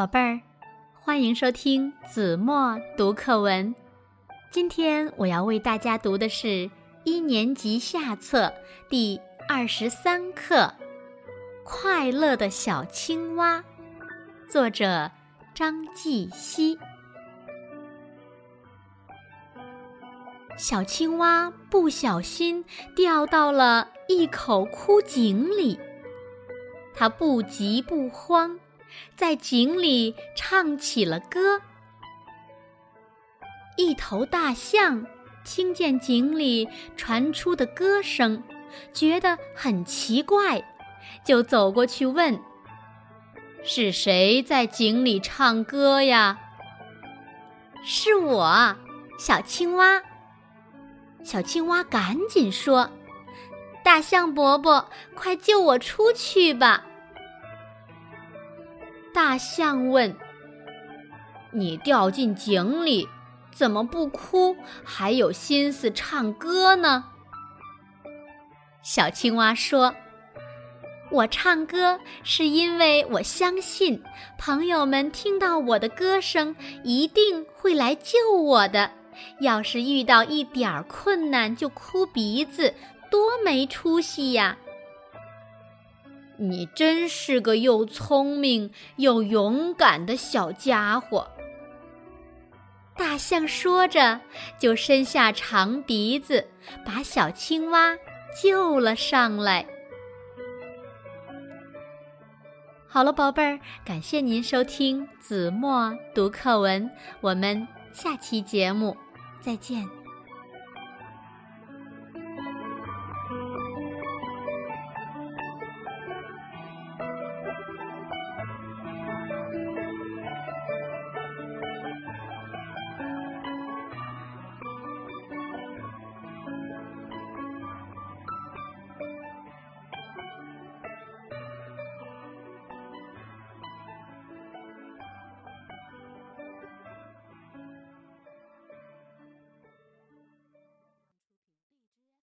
宝贝儿，欢迎收听子墨读课文。今天我要为大家读的是一年级下册第二十三课《快乐的小青蛙》，作者张继熙。小青蛙不小心掉到了一口枯井里，它不急不慌。在井里唱起了歌。一头大象听见井里传出的歌声，觉得很奇怪，就走过去问：“是谁在井里唱歌呀？”“是我，小青蛙。”小青蛙赶紧说：“大象伯伯，快救我出去吧！”大象问：“你掉进井里，怎么不哭，还有心思唱歌呢？”小青蛙说：“我唱歌是因为我相信，朋友们听到我的歌声，一定会来救我的。要是遇到一点儿困难就哭鼻子，多没出息呀！”你真是个又聪明又勇敢的小家伙。大象说着，就伸下长鼻子，把小青蛙救了上来。好了，宝贝儿，感谢您收听子墨读课文，我们下期节目再见。